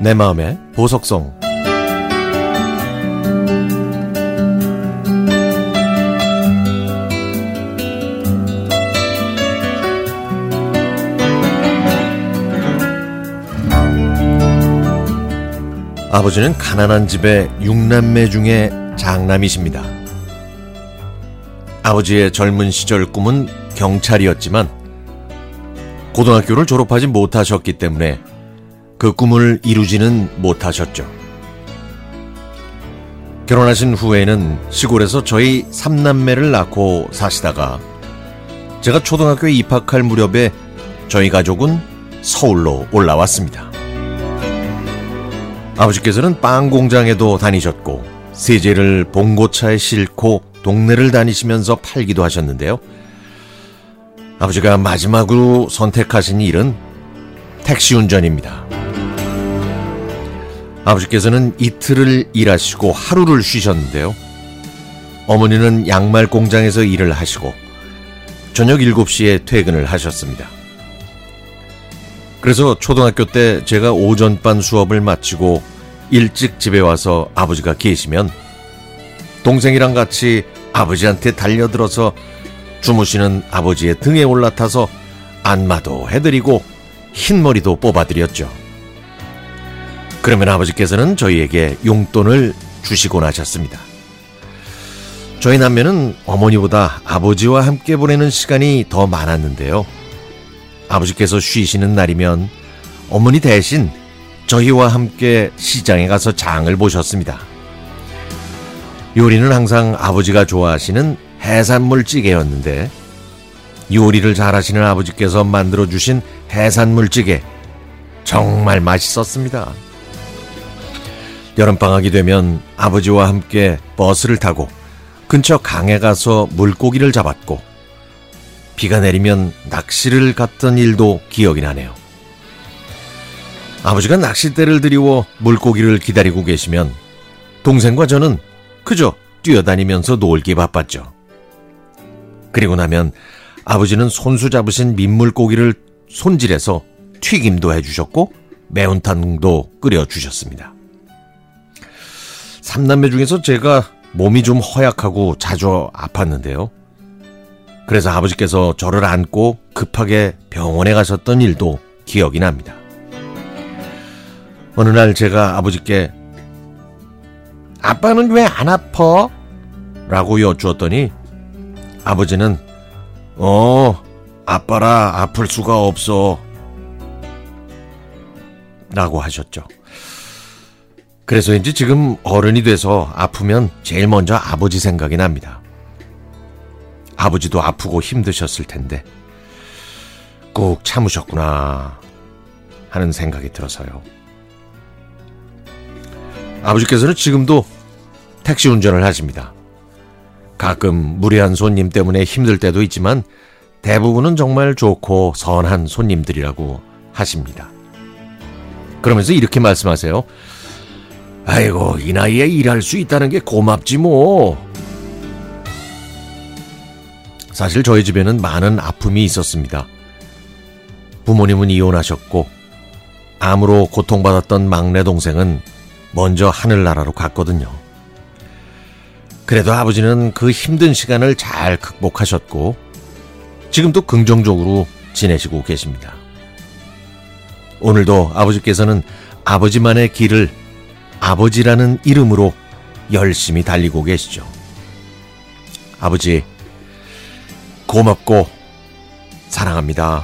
내 마음의 보석성 아버지는 가난한 집의 육남매 중에 장남이십니다. 아버지의 젊은 시절 꿈은 경찰이었지만 고등학교를 졸업하지 못하셨기 때문에 그 꿈을 이루지는 못하셨죠. 결혼하신 후에는 시골에서 저희 삼남매를 낳고 사시다가 제가 초등학교에 입학할 무렵에 저희 가족은 서울로 올라왔습니다. 아버지께서는 빵 공장에도 다니셨고 세제를 봉고차에 싣고 동네를 다니시면서 팔기도 하셨는데요. 아버지가 마지막으로 선택하신 일은 택시 운전입니다. 아버지께서는 이틀을 일하시고 하루를 쉬셨는데요. 어머니는 양말 공장에서 일을 하시고 저녁 7시에 퇴근을 하셨습니다. 그래서 초등학교 때 제가 오전반 수업을 마치고 일찍 집에 와서 아버지가 계시면 동생이랑 같이 아버지한테 달려들어서 주무시는 아버지의 등에 올라타서 안마도 해드리고 흰머리도 뽑아드렸죠. 그러면 아버지께서는 저희에게 용돈을 주시곤 하셨습니다. 저희 남매는 어머니보다 아버지와 함께 보내는 시간이 더 많았는데요. 아버지께서 쉬시는 날이면 어머니 대신 저희와 함께 시장에 가서 장을 보셨습니다. 요리는 항상 아버지가 좋아하시는 해산물 찌개였는데 요리를 잘하시는 아버지께서 만들어 주신 해산물 찌개 정말 맛있었습니다. 여름 방학이 되면 아버지와 함께 버스를 타고 근처 강에 가서 물고기를 잡았고 비가 내리면 낚시를 갔던 일도 기억이 나네요. 아버지가 낚싯대를 들이워 물고기를 기다리고 계시면 동생과 저는 그저 뛰어다니면서 놀기 바빴죠. 그리고 나면 아버지는 손수 잡으신 민물고기를 손질해서 튀김도 해주셨고 매운탕도 끓여주셨습니다. 삼남매 중에서 제가 몸이 좀 허약하고 자주 아팠는데요. 그래서 아버지께서 저를 안고 급하게 병원에 가셨던 일도 기억이 납니다. 어느 날 제가 아버지께 아빠는 왜 안 아파? 라고 여쭈었더니 아버지는 어 아빠라 아플 수가 없어 라고 하셨죠. 그래서인지 지금 어른이 돼서 아프면 제일 먼저 아버지 생각이 납니다. 아버지도 아프고 힘드셨을 텐데 꼭 참으셨구나 하는 생각이 들어서요. 아버지께서는 지금도 택시 운전을 하십니다. 가끔 무례한 손님 때문에 힘들 때도 있지만 대부분은 정말 좋고 선한 손님들이라고 하십니다. 그러면서 이렇게 말씀하세요. 아이고, 이 나이에 일할 수 있다는 게 고맙지 뭐. 사실 저희 집에는 많은 아픔이 있었습니다. 부모님은 이혼하셨고, 암으로 고통받았던 막내 동생은 먼저 하늘나라로 갔거든요. 그래도 아버지는 그 힘든 시간을 잘 극복하셨고, 지금도 긍정적으로 지내시고 계십니다. 오늘도 아버지께서는 아버지만의 길을 아버지라는 이름으로 열심히 달리고 계시죠. 아버지, 고맙고 사랑합니다.